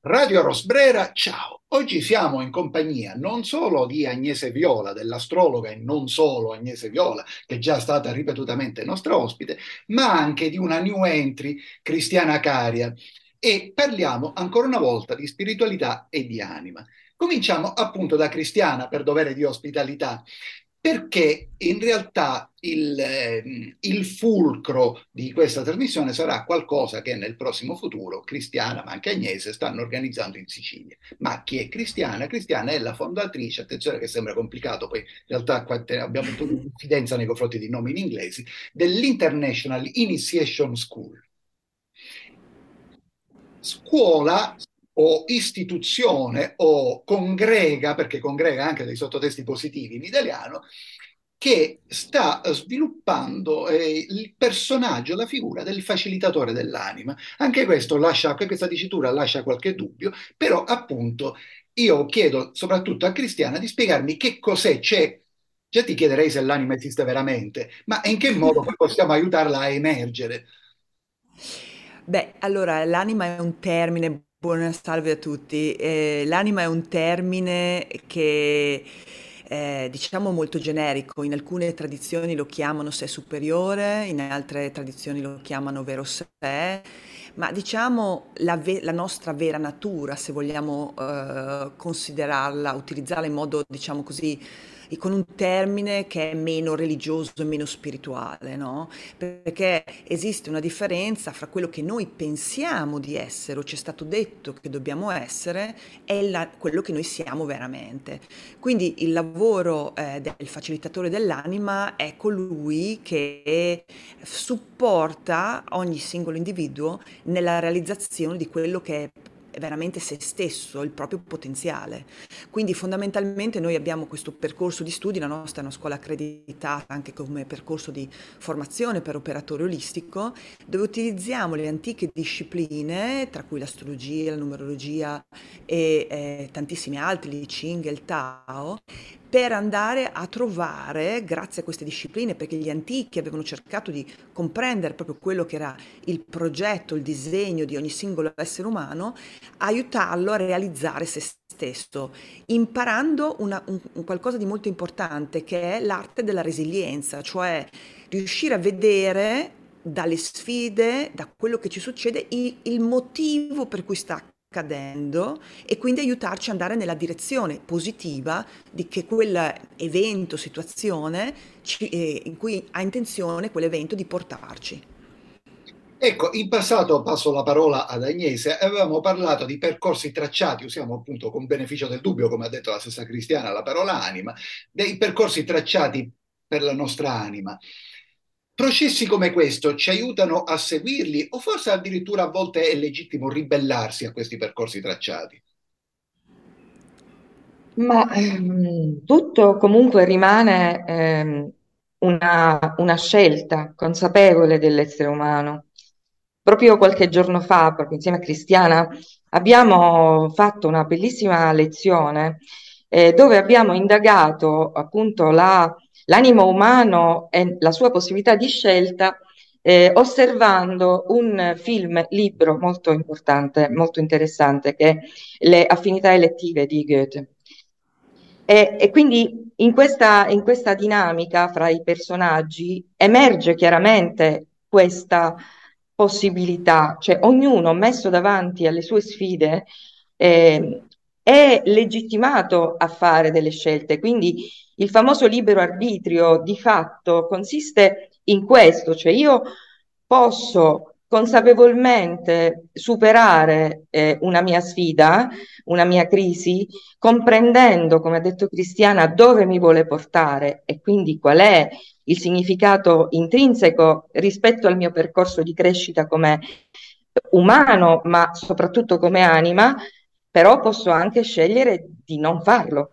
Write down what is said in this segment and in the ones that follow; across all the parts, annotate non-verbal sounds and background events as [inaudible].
Radio Rosbrera, ciao! Oggi siamo in compagnia non solo di Agnese Viola, dell'astrologa e non solo Agnese Viola, che è già stata ripetutamente nostra ospite, ma anche di una new entry, Cristiana Caria, e parliamo ancora una volta di spiritualità e di anima. Cominciamo appunto da Cristiana per dovere di ospitalità perché in realtà il, eh, il, fulcro di questa trasmissione sarà qualcosa che nel prossimo futuro Cristiana, ma anche Agnese, stanno organizzando in Sicilia. Ma chi è Cristiana? Cristiana è la fondatrice, attenzione che sembra complicato, poi in realtà abbiamo tutta confidenza nei confronti di nomi in inglesi, dell'International Initiation School. Scuola o istituzione o congrega, perché congrega anche dei sottotesti positivi in italiano, che sta sviluppando eh, il personaggio, la figura del facilitatore dell'anima. Anche questo lascia, anche questa dicitura lascia qualche dubbio, però appunto io chiedo soprattutto a Cristiana di spiegarmi che cos'è, c'è Già ti chiederei se l'anima esiste veramente, ma in che modo possiamo aiutarla a emergere? Beh, allora l'anima è un termine Buona salve a tutti. Eh, l'anima è un termine che è diciamo molto generico. In alcune tradizioni lo chiamano sé superiore, in altre tradizioni lo chiamano vero sé, ma diciamo la, la nostra vera natura, se vogliamo eh, considerarla, utilizzarla in modo diciamo così con un termine che è meno religioso e meno spirituale, no? Perché esiste una differenza fra quello che noi pensiamo di essere o ci è stato detto che dobbiamo essere e la, quello che noi siamo veramente. Quindi il lavoro eh, del facilitatore dell'anima è colui che supporta ogni singolo individuo nella realizzazione di quello che è veramente se stesso, il proprio potenziale. Quindi fondamentalmente noi abbiamo questo percorso di studi, la nostra è una scuola accreditata anche come percorso di formazione per operatore olistico, dove utilizziamo le antiche discipline, tra cui l'astrologia, la numerologia e eh, tantissimi altri, l'I Ching il Tao, per andare a trovare, grazie a queste discipline, perché gli antichi avevano cercato di comprendere proprio quello che era il progetto, il disegno di ogni singolo essere umano, aiutarlo a realizzare se stesso, imparando una, un, un qualcosa di molto importante che è l'arte della resilienza, cioè riuscire a vedere dalle sfide, da quello che ci succede, il, il motivo per cui sta accadendo e quindi aiutarci ad andare nella direzione positiva di che quell'evento, situazione ci, eh, in cui ha intenzione quell'evento di portarci. Ecco, in passato passo la parola ad Agnese, avevamo parlato di percorsi tracciati, usiamo appunto con beneficio del dubbio, come ha detto la stessa Cristiana, la parola anima, dei percorsi tracciati per la nostra anima. Processi come questo ci aiutano a seguirli o forse addirittura a volte è legittimo ribellarsi a questi percorsi tracciati? Ma ehm, tutto comunque rimane ehm, una, una scelta consapevole dell'essere umano. Proprio qualche giorno fa, proprio insieme a Cristiana, abbiamo fatto una bellissima lezione eh, dove abbiamo indagato appunto la l'animo umano e la sua possibilità di scelta eh, osservando un film, libro molto importante, molto interessante, che è Le affinità elettive di Goethe. E, e quindi in questa, in questa dinamica fra i personaggi emerge chiaramente questa possibilità, cioè ognuno messo davanti alle sue sfide eh, è legittimato a fare delle scelte, quindi il famoso libero arbitrio di fatto consiste in questo, cioè io posso consapevolmente superare eh, una mia sfida, una mia crisi, comprendendo, come ha detto Cristiana, dove mi vuole portare e quindi qual è il significato intrinseco rispetto al mio percorso di crescita come umano, ma soprattutto come anima, però posso anche scegliere di non farlo.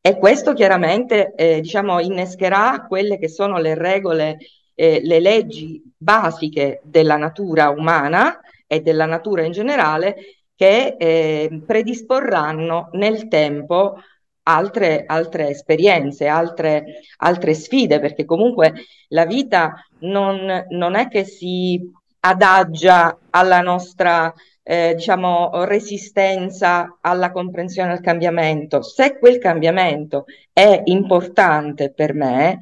E questo chiaramente eh, diciamo, innescherà quelle che sono le regole, eh, le leggi basiche della natura umana e della natura in generale che eh, predisporranno nel tempo altre, altre esperienze, altre, altre, sfide, perché comunque la vita non, non è che si adagia alla nostra eh, diciamo, resistenza alla comprensione del cambiamento. Se quel cambiamento è importante per me,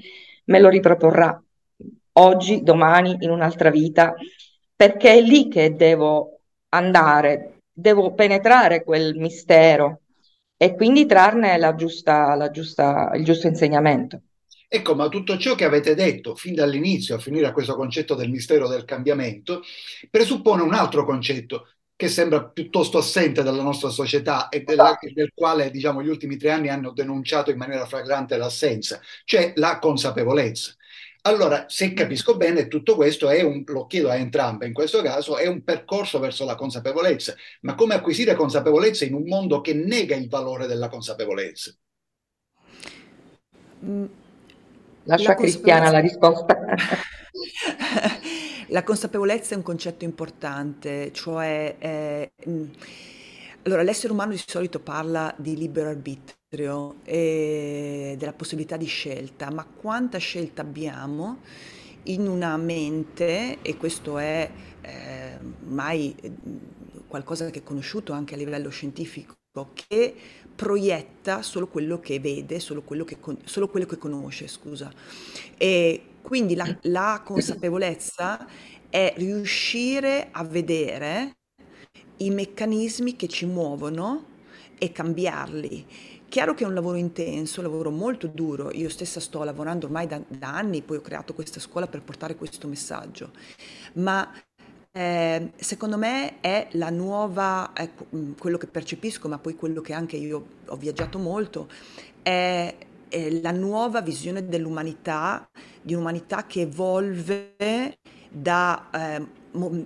me lo riproporrà oggi, domani, in un'altra vita, perché è lì che devo andare, devo penetrare quel mistero e quindi trarne la giusta, la giusta, il giusto insegnamento. Ecco, ma tutto ciò che avete detto fin dall'inizio a finire a questo concetto del mistero del cambiamento presuppone un altro concetto che sembra piuttosto assente dalla nostra società e della, del quale diciamo, gli ultimi tre anni hanno denunciato in maniera flagrante l'assenza, cioè la consapevolezza. Allora, se capisco bene, tutto questo è un, lo chiedo a entrambe in questo caso, è un percorso verso la consapevolezza, ma come acquisire consapevolezza in un mondo che nega il valore della consapevolezza? Mm, Lascia la Cristiana la risposta. [laughs] [laughs] la consapevolezza è un concetto importante, cioè eh, mm, allora, l'essere umano di solito parla di libero arbitrio e della possibilità di scelta, ma quanta scelta abbiamo in una mente, e questo è eh, mai qualcosa che è conosciuto anche a livello scientifico, che proietta solo quello che vede, solo quello che, solo quello che conosce, scusa. E quindi la, la consapevolezza è riuscire a vedere i meccanismi che ci muovono e cambiarli. Chiaro che è un lavoro intenso, un lavoro molto duro, io stessa sto lavorando ormai da, da anni, poi ho creato questa scuola per portare questo messaggio, ma eh, secondo me è la nuova, è quello che percepisco, ma poi quello che anche io ho viaggiato molto, è, è la nuova visione dell'umanità, di un'umanità che evolve da, eh,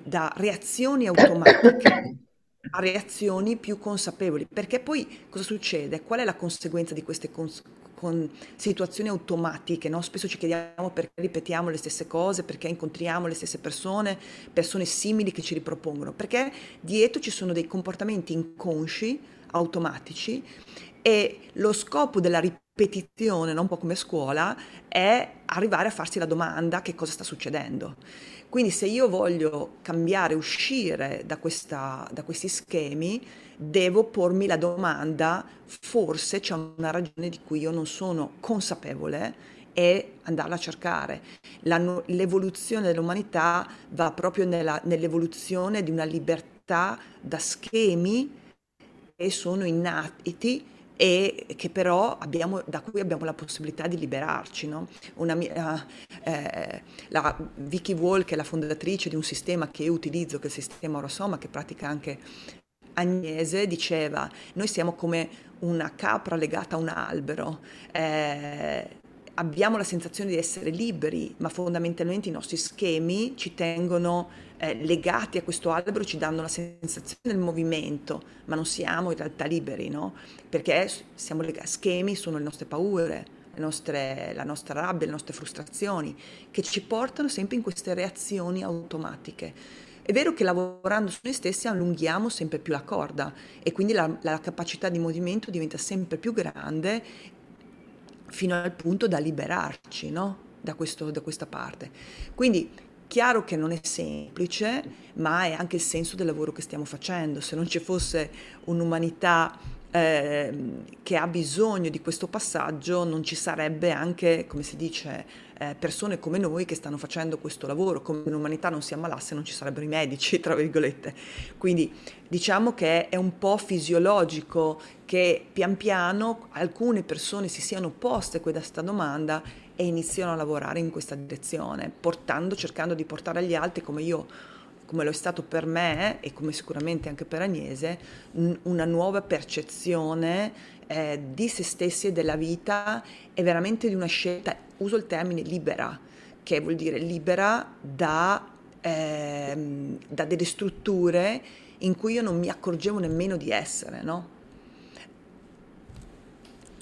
da reazioni automatiche a reazioni più consapevoli, perché poi cosa succede? Qual è la conseguenza di queste cons- con situazioni automatiche? No? Spesso ci chiediamo perché ripetiamo le stesse cose, perché incontriamo le stesse persone, persone simili che ci ripropongono, perché dietro ci sono dei comportamenti inconsci, automatici, e lo scopo della ripetizione, no? un po' come scuola, è arrivare a farsi la domanda che cosa sta succedendo. Quindi se io voglio cambiare, uscire da, questa, da questi schemi, devo pormi la domanda, forse c'è una ragione di cui io non sono consapevole e andarla a cercare. La, l'evoluzione dell'umanità va proprio nella, nell'evoluzione di una libertà da schemi che sono innati e che però abbiamo, da cui abbiamo la possibilità di liberarci. No? Una, eh, la Vicky Wall, che è la fondatrice di un sistema che io utilizzo, che è il sistema Orosoma, che pratica anche Agnese, diceva, noi siamo come una capra legata a un albero. Eh, abbiamo la sensazione di essere liberi, ma fondamentalmente i nostri schemi ci tengono eh, legati a questo albero, ci danno la sensazione del movimento, ma non siamo in realtà liberi, no? Perché siamo legati, schemi sono le nostre paure, le nostre, la nostra rabbia, le nostre frustrazioni, che ci portano sempre in queste reazioni automatiche. È vero che lavorando su noi stessi allunghiamo sempre più la corda e quindi la, la capacità di movimento diventa sempre più grande fino al punto da liberarci no? da, questo, da questa parte. Quindi chiaro che non è semplice, ma è anche il senso del lavoro che stiamo facendo. Se non ci fosse un'umanità eh, che ha bisogno di questo passaggio, non ci sarebbe anche, come si dice, eh, persone come noi che stanno facendo questo lavoro. Come l'umanità non si ammalasse, non ci sarebbero i medici, tra virgolette. Quindi diciamo che è un po' fisiologico che pian piano alcune persone si siano poste questa domanda e iniziano a lavorare in questa direzione, portando, cercando di portare agli altri come io come lo è stato per me e come sicuramente anche per Agnese, una nuova percezione eh, di se stessi e della vita e veramente di una scelta, uso il termine libera, che vuol dire libera da, eh, da delle strutture in cui io non mi accorgevo nemmeno di essere, no?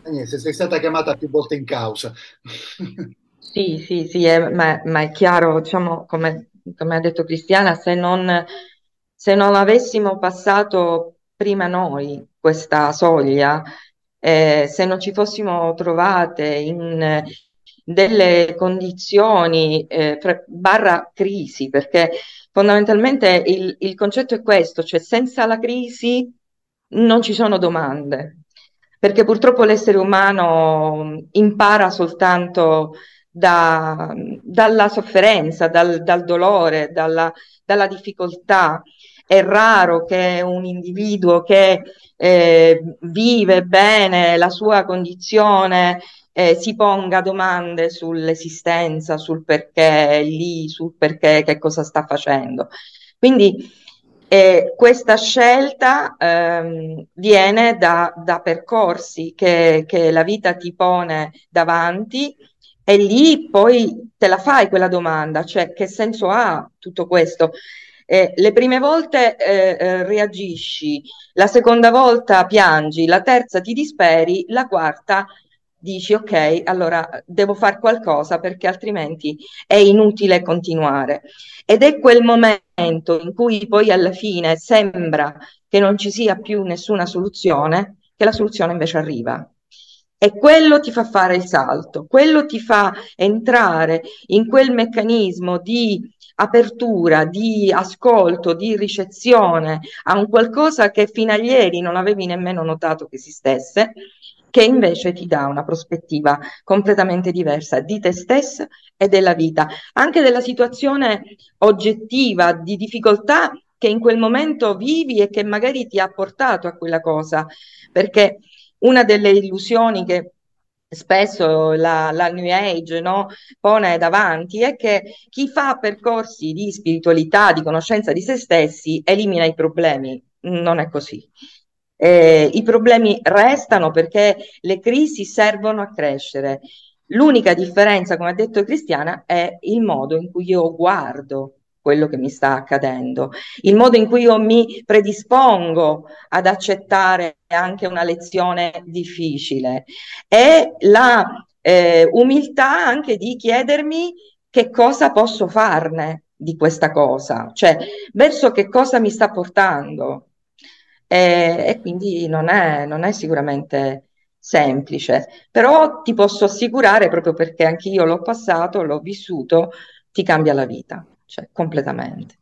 Agnese, sei stata chiamata più volte in causa. Sì, sì, sì, è, ma, ma, è chiaro, diciamo, come, come, ha detto Cristiana, se non, se non avessimo passato prima noi questa soglia, eh, se non ci fossimo trovate in delle condizioni eh, barra crisi, perché Fondamentalmente il, il concetto è questo, cioè senza la crisi non ci sono domande, perché purtroppo l'essere umano impara soltanto da, dalla sofferenza, dal, dal dolore, dalla, dalla, difficoltà. È raro che un individuo che eh, vive bene la sua condizione eh, si ponga domande sull'esistenza, sul perché è lì, sul perché che cosa sta facendo. Quindi eh, questa scelta ehm, viene da, da percorsi che, che la vita ti pone davanti e lì poi te la fai quella domanda, cioè che senso ha tutto questo? Eh, le prime volte eh, eh, reagisci, la seconda volta piangi, la terza ti disperi, la quarta dici ok, allora devo fare qualcosa perché altrimenti è inutile continuare. Ed è quel momento in cui poi alla fine sembra che non ci sia più nessuna soluzione, che la soluzione invece arriva. E quello ti fa fare il salto, quello ti fa entrare in quel meccanismo di apertura, di ascolto, di ricezione a un qualcosa che fino a ieri non avevi nemmeno notato che esistesse, che invece ti dà una prospettiva completamente diversa di te stesso e della vita, anche della situazione oggettiva di difficoltà che in quel momento vivi e che magari ti ha portato a quella cosa, perché una delle illusioni che spesso la, la New Age no, pone davanti è che chi fa percorsi di spiritualità, di conoscenza di se stessi, elimina i problemi. Non è così. Eh, I problemi restano perché le crisi servono a crescere. L'unica differenza, come ha detto Cristiana, è il modo in cui io guardo quello che mi sta accadendo, il modo in cui io mi predispongo ad accettare anche una lezione difficile e la eh, umiltà anche di chiedermi che cosa posso farne di questa cosa, cioè verso che cosa mi sta portando. E, e quindi non è, non è sicuramente semplice, però ti posso assicurare, proprio perché anch'io l'ho passato, l'ho vissuto, ti cambia la vita cioè completamente.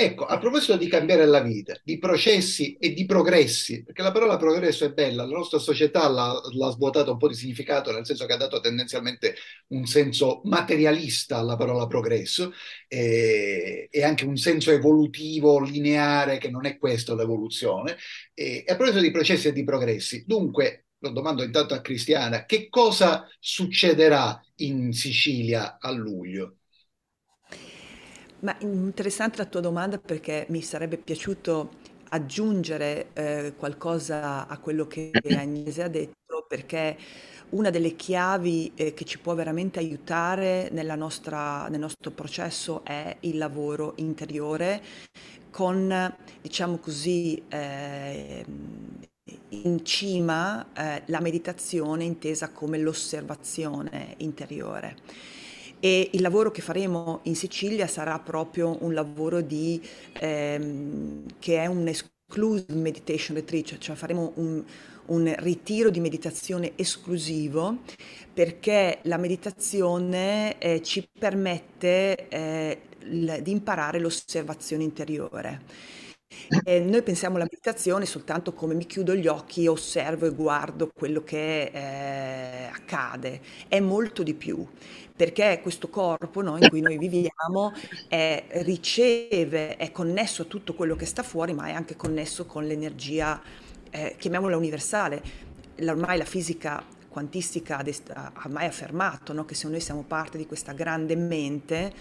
Ecco, a proposito di cambiare la vita, di processi e di progressi, perché la parola progresso è bella, la nostra società l'ha, l'ha svuotata un po' di significato, nel senso che ha dato tendenzialmente un senso materialista alla parola progresso eh, e anche un senso evolutivo, lineare, che non è questo l'evoluzione. E, e a proposito di processi e di progressi, dunque, lo domando intanto a Cristiana, che cosa succederà in Sicilia a luglio? Ma interessante la tua domanda perché mi sarebbe piaciuto aggiungere eh, qualcosa a quello che Agnese ha detto, perché una delle chiavi eh, che ci può veramente aiutare nostra- nel nostro processo è il lavoro interiore con, diciamo così, eh, in cima eh, la meditazione intesa come l'osservazione interiore e il lavoro che faremo in Sicilia sarà proprio un lavoro di, ehm, che è un exclusive meditation retreat, cioè faremo un, un ritiro di meditazione esclusivo perché la meditazione eh, ci permette eh, l- di imparare l'osservazione interiore. E noi pensiamo alla meditazione soltanto come mi chiudo gli occhi, osservo e guardo quello che eh, accade. È molto di più, perché questo corpo no, in cui noi viviamo è, riceve, è connesso a tutto quello che sta fuori, ma è anche connesso con l'energia, eh, chiamiamola universale. Ormai la fisica quantistica ha mai affermato no, che se noi siamo parte di questa grande mente,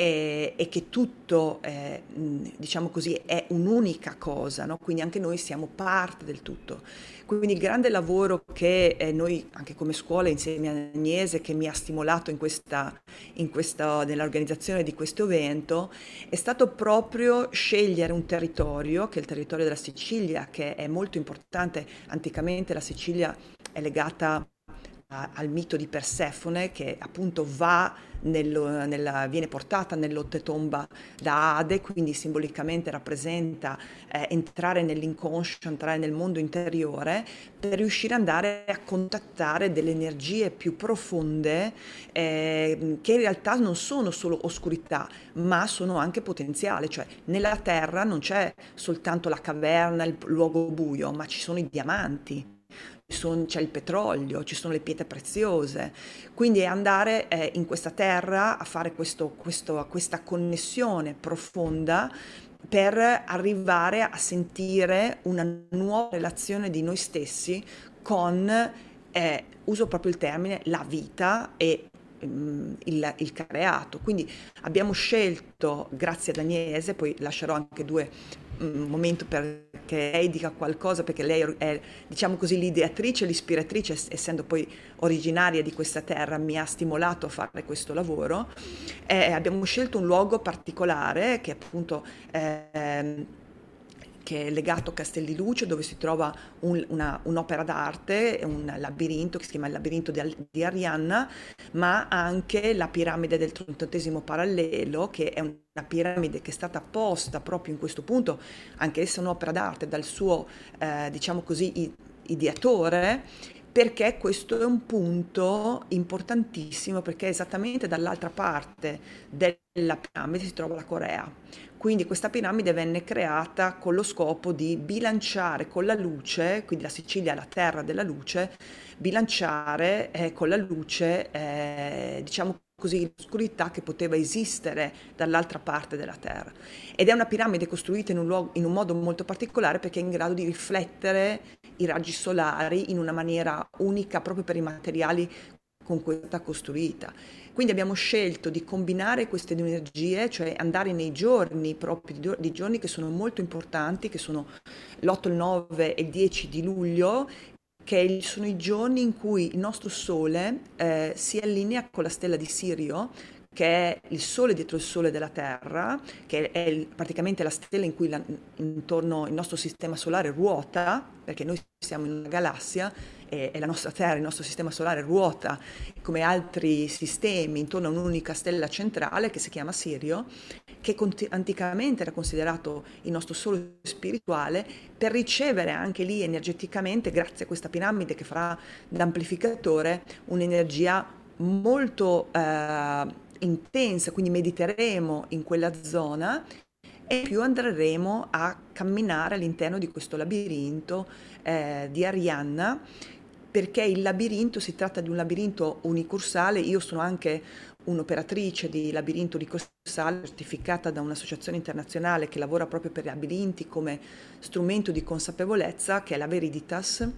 e, e che tutto, eh, diciamo così, è un'unica cosa, no? quindi anche noi siamo parte del tutto. Quindi il grande lavoro che eh, noi, anche come scuola, insieme a Agnese, che mi ha stimolato in questa, in questa, nell'organizzazione di questo evento, è stato proprio scegliere un territorio, che è il territorio della Sicilia, che è molto importante. Anticamente la Sicilia è legata al mito di Persefone che appunto va nello, nella, viene portata nell'ottetomba da Ade, quindi simbolicamente rappresenta eh, entrare nell'inconscio, entrare nel mondo interiore per riuscire ad andare a contattare delle energie più profonde eh, che in realtà non sono solo oscurità, ma sono anche potenziale, cioè nella terra non c'è soltanto la caverna, il luogo buio, ma ci sono i diamanti c'è il petrolio, ci sono le pietre preziose, quindi andare eh, in questa terra a fare questo, questo, questa connessione profonda per arrivare a sentire una nuova relazione di noi stessi con, eh, uso proprio il termine, la vita e mm, il, il, creato. Quindi abbiamo scelto, grazie ad Agnese, poi lascerò anche due momento perché lei dica qualcosa, perché lei è, diciamo così, l'ideatrice, l'ispiratrice, essendo poi originaria di questa terra, mi ha stimolato a fare questo lavoro. Eh, abbiamo scelto un luogo particolare che appunto... Eh, che è legato a Castelli Luce, dove si trova un, una, un'opera d'arte, un labirinto che si chiama il labirinto di, di, Arianna, ma anche la piramide del 38 parallelo, che è una piramide che è stata posta proprio in questo punto, anche essa un'opera d'arte, dal suo, eh, diciamo così, ideatore, perché questo è un punto importantissimo, perché esattamente dall'altra parte della piramide si trova la Corea. Quindi questa piramide venne creata con lo scopo di bilanciare con la luce, quindi la Sicilia è la terra della luce, bilanciare eh, con la luce, eh, diciamo così, l'oscurità che poteva esistere dall'altra parte della terra. Ed è una piramide costruita in un, luogo, in un modo molto particolare perché è in grado di riflettere i raggi solari in una maniera unica proprio per i materiali con cui è stata costruita. Quindi abbiamo scelto di combinare queste due energie, cioè andare nei giorni proprio di giorni che sono molto importanti, che sono l'8, il 9 e il 10 di luglio, che sono i giorni in cui il nostro Sole eh, si allinea con la stella di Sirio, che è il Sole dietro il Sole della Terra, che è il, praticamente la stella in cui la, intorno il nostro sistema solare ruota, perché noi siamo in una galassia e, e la nostra Terra, il nostro sistema solare ruota come altri sistemi intorno a un'unica stella centrale che si chiama Sirio, che anticamente era considerato il nostro sole spirituale, per ricevere anche lì energeticamente, grazie a questa piramide che farà d'amplificatore, un'energia molto eh, intensa, quindi mediteremo in quella zona e più andremo a camminare all'interno di questo labirinto eh, di Arianna perché il labirinto si tratta di un labirinto unicursale, io sono anche un'operatrice di labirinto unicursale certificata da un'associazione internazionale che lavora proprio per labirinti come strumento di consapevolezza, che è la Veriditas,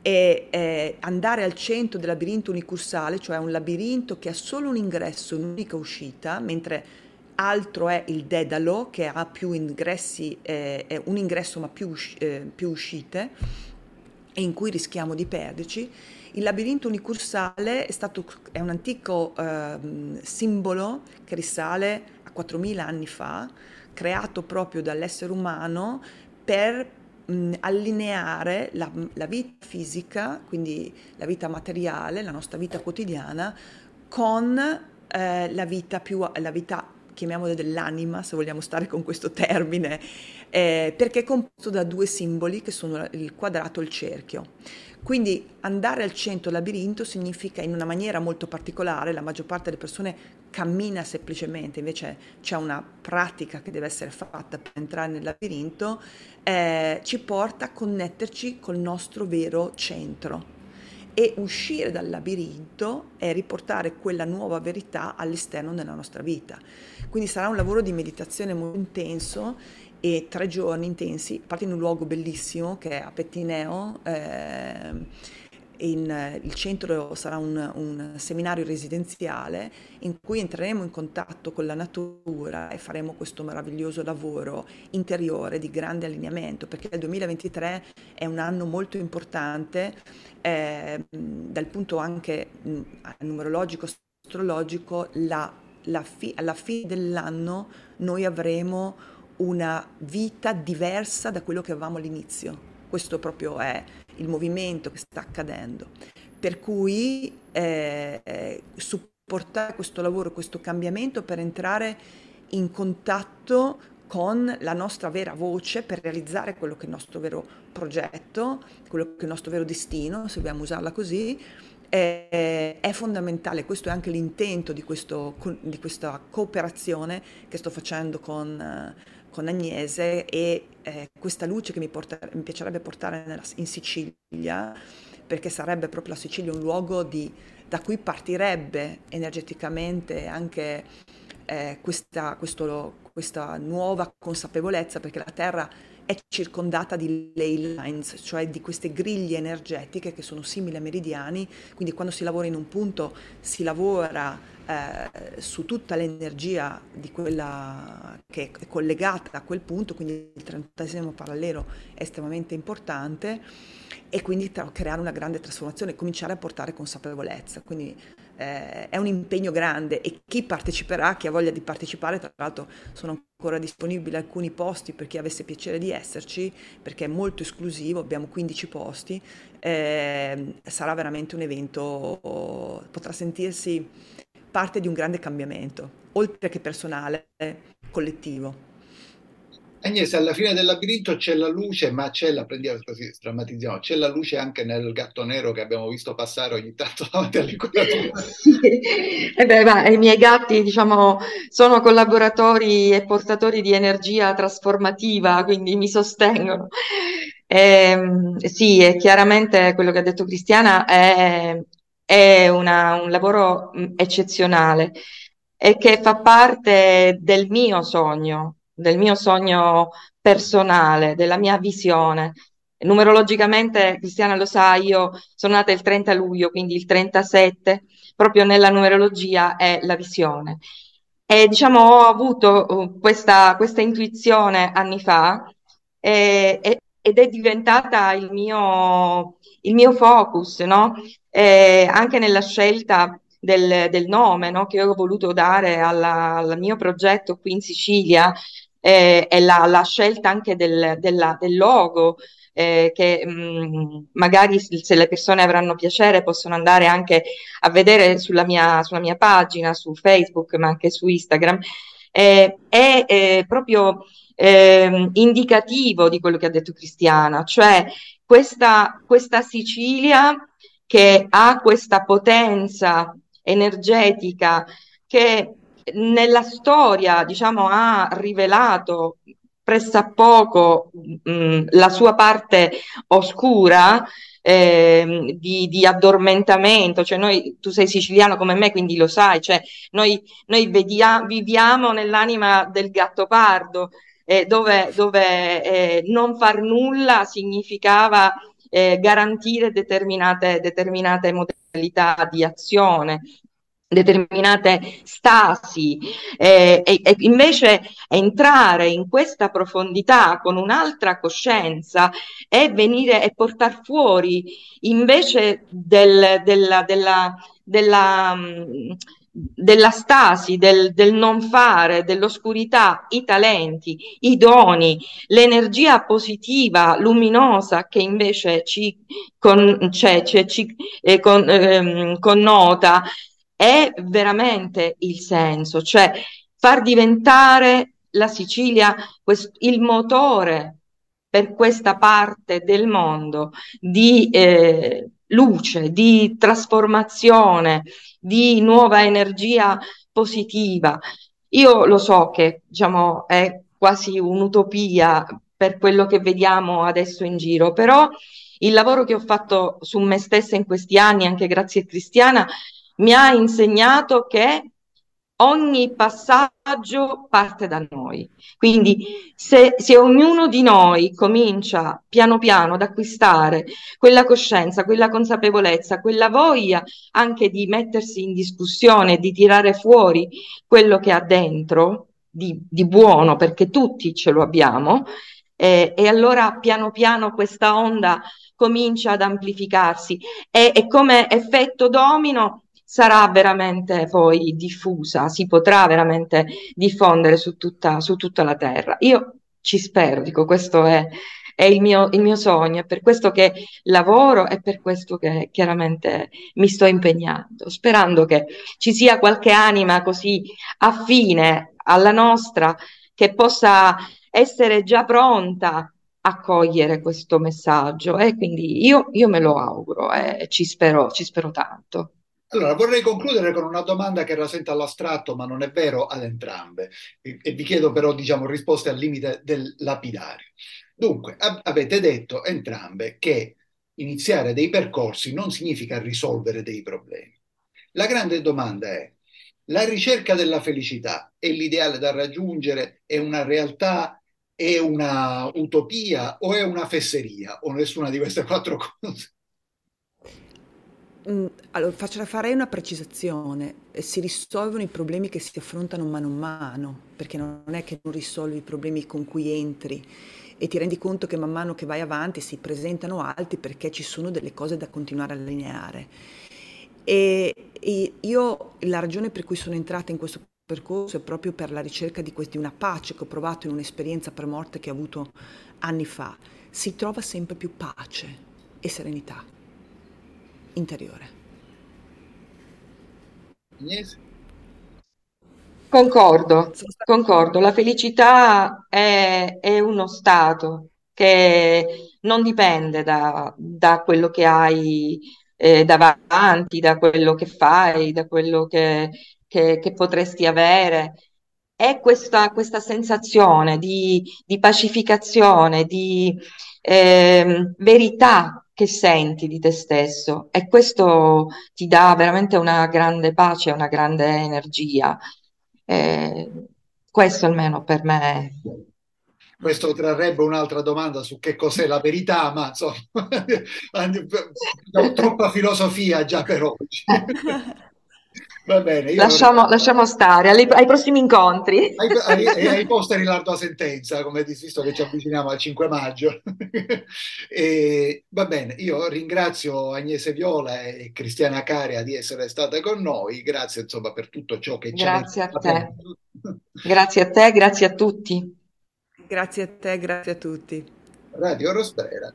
e eh, andare al centro del labirinto unicursale, cioè un labirinto che ha solo un ingresso, un'unica uscita, mentre altro è il Dedalo che ha più ingressi, eh, un ingresso ma più, eh, più uscite e in cui rischiamo di perderci. Il labirinto unicursale è, stato, è un antico eh, simbolo che risale a 4.000 anni fa, creato proprio dall'essere umano per mh, allineare la, la vita fisica, quindi la vita materiale, la nostra vita quotidiana, con eh, la vita più la vita chiamiamolo dell'anima, se vogliamo stare con questo termine, eh, perché è composto da due simboli che sono il quadrato e il cerchio. Quindi andare al centro labirinto significa in una maniera molto particolare, la maggior parte delle persone cammina semplicemente, invece c'è una pratica che deve essere fatta per entrare nel labirinto, eh, ci porta a connetterci col nostro vero centro e uscire dal labirinto e riportare quella nuova verità all'esterno della nostra vita. Quindi sarà un lavoro di meditazione molto intenso e tre giorni intensi, parte in un luogo bellissimo che è a Pettineo. Eh, in, il centro sarà un, un, seminario residenziale in cui entreremo in contatto con la natura e faremo questo meraviglioso lavoro interiore di grande allineamento perché il 2023 è un anno molto importante eh, dal punto anche mh, numerologico, astrologico, la fi, alla fine dell'anno noi avremo una vita diversa da quello che avevamo all'inizio. Questo proprio è il movimento che sta accadendo. per cui eh, supportare questo lavoro, questo cambiamento per entrare in contatto con la nostra vera voce per realizzare quello che è il nostro vero progetto, quello che è il nostro vero destino, se vogliamo usarla così, è, è fondamentale. Questo è anche l'intento di, questo, di, questa cooperazione che sto facendo con, con Agnese e eh, questa luce che mi, porta, mi piacerebbe portare nella, in Sicilia, perché sarebbe proprio la Sicilia un luogo di, da cui partirebbe energeticamente anche eh, questa, questo, questa nuova consapevolezza, perché la Terra è circondata di ley lines, cioè di queste griglie energetiche che sono simili a meridiani, quindi quando si lavora in un punto si lavora eh, su tutta l'energia di quella che è collegata a quel punto, quindi il trentesimo parallelo è estremamente importante e quindi tra- creare una grande trasformazione, cominciare a portare consapevolezza. Quindi eh, è un impegno grande e chi parteciperà, chi ha voglia di partecipare, tra l'altro sono ancora disponibili alcuni posti per chi avesse piacere di esserci, perché è molto esclusivo, abbiamo 15 posti, eh, sarà veramente un evento, potrà sentirsi parte di un grande cambiamento, oltre che personale, collettivo. Agnese, alla fine del labirinto c'è la luce, ma c'è la, prendiamo così, drammatizziamo, c'è la luce anche nel gatto nero che abbiamo visto passare ogni tanto [laughs] davanti all'inquadratura. [laughs] Sì. Eh beh, ma i miei gatti, diciamo, sono collaboratori e portatori di energia trasformativa, quindi mi sostengono. Eh, sì, e chiaramente quello che ha detto Cristiana è, è una, un lavoro eccezionale e che fa parte del mio sogno del mio sogno personale, della mia visione. Numerologicamente, Cristiana lo sa, io sono nata il 30 luglio, quindi il 37, proprio nella numerologia è la visione. E diciamo ho avuto uh, questa, questa intuizione anni fa e, e, ed è diventata il mio, il mio focus, no? E anche nella scelta del, del nome no? che ho voluto dare alla, al mio progetto qui in Sicilia, eh, e la, la, scelta anche del, della, del logo, eh, che mh, mm, magari se le persone avranno piacere possono andare anche a vedere sulla mia, sulla mia pagina, su Facebook, ma anche su Instagram, eh, è eh, proprio eh, indicativo di quello che ha detto Cristiana, cioè questa, questa Sicilia che ha questa potenza energetica che nella storia, diciamo, ha rivelato pressappoco mh, la sua parte oscura eh, di, di, addormentamento, cioè noi, tu sei siciliano come me, quindi lo sai, cioè noi, noi vedia, viviamo nell'anima del gatto pardo, eh, dove, dove eh, non far nulla significava eh, garantire determinate, determinate modalità di azione determinate stasi eh, e, e, invece entrare in questa profondità con un'altra coscienza e venire e portare fuori invece del, della, della, della, mm, della stasi, del, del, non fare, dell'oscurità, i talenti, i doni, l'energia positiva, luminosa che invece ci, con, cioè, cioè, ci eh, con, ehm, connota è veramente il senso, cioè far diventare la Sicilia quest- il motore per questa parte del mondo di eh, luce, di trasformazione, di nuova energia positiva. Io lo so che diciamo, è quasi un'utopia per quello che vediamo adesso in giro, però il lavoro che ho fatto su me stessa in questi anni, anche grazie a Cristiana, mi ha insegnato che ogni passaggio parte da noi. Quindi se, se, ognuno di noi comincia piano piano ad acquistare quella coscienza, quella consapevolezza, quella voglia anche di mettersi in discussione, di tirare fuori quello che ha dentro di, di buono, perché tutti ce lo abbiamo, eh, e allora piano piano questa onda comincia ad amplificarsi e, e come effetto domino sarà veramente poi diffusa, si potrà veramente diffondere su tutta, su tutta la terra. Io ci spero, dico, questo è, è il mio, il mio sogno, è per questo che lavoro e per questo che chiaramente mi sto impegnando, sperando che ci sia qualche anima così affine alla nostra che possa essere già pronta a cogliere questo messaggio e quindi io, io me lo auguro e ci spero, ci spero tanto. Allora, vorrei concludere con una domanda che rasenta all'astratto, ma non è vero ad entrambe, e, e vi chiedo però, diciamo, risposte al limite del lapidario. Dunque, ab- avete detto entrambe che iniziare dei percorsi non significa risolvere dei problemi. La grande domanda è, la ricerca della felicità è l'ideale da raggiungere? È una realtà? È una utopia? O è una fesseria? O nessuna di queste quattro [laughs] cose? Mm, allora, faccio, farei una precisazione. Si risolvono i problemi che si affrontano mano a mano, perché non è che non risolvi i problemi con cui entri e ti rendi conto che man mano che vai avanti si presentano altri perché ci sono delle cose da continuare a allineare. E, e io la ragione per cui sono entrata in questo percorso è proprio per la ricerca di, quest- di una pace che ho provato in un'esperienza pre-morte che ho avuto anni fa. Si trova sempre più pace e serenità interiore. Agnese? Concordo, concordo. La felicità è, è uno stato che non dipende da, da quello che hai eh, davanti, da quello che fai, da quello che, che- che potresti avere. È questa, questa sensazione di, di pacificazione, di ehm, verità che senti di te stesso e questo ti dà veramente una grande pace, una grande energia. Eh, questo almeno per me. Questo trarrebbe un'altra domanda su che cos'è la verità, ma insomma, [laughs] [laughs] troppa filosofia già per oggi. [laughs] Va bene, io lasciamo, lasciamo stare ai, ai, prossimi incontri. [laughs] Ai, ai, ai posteri l'arda sentenza, come visto che ci avviciniamo al 5 maggio. [laughs] e, va bene, io ringrazio Agnese Viola e Cristiana Caria di essere state con noi. Grazie insomma per tutto ciò che ci Grazie a te. grazie a te, grazie a tutti. Grazie a te, grazie a tutti. Radio Rosbrera.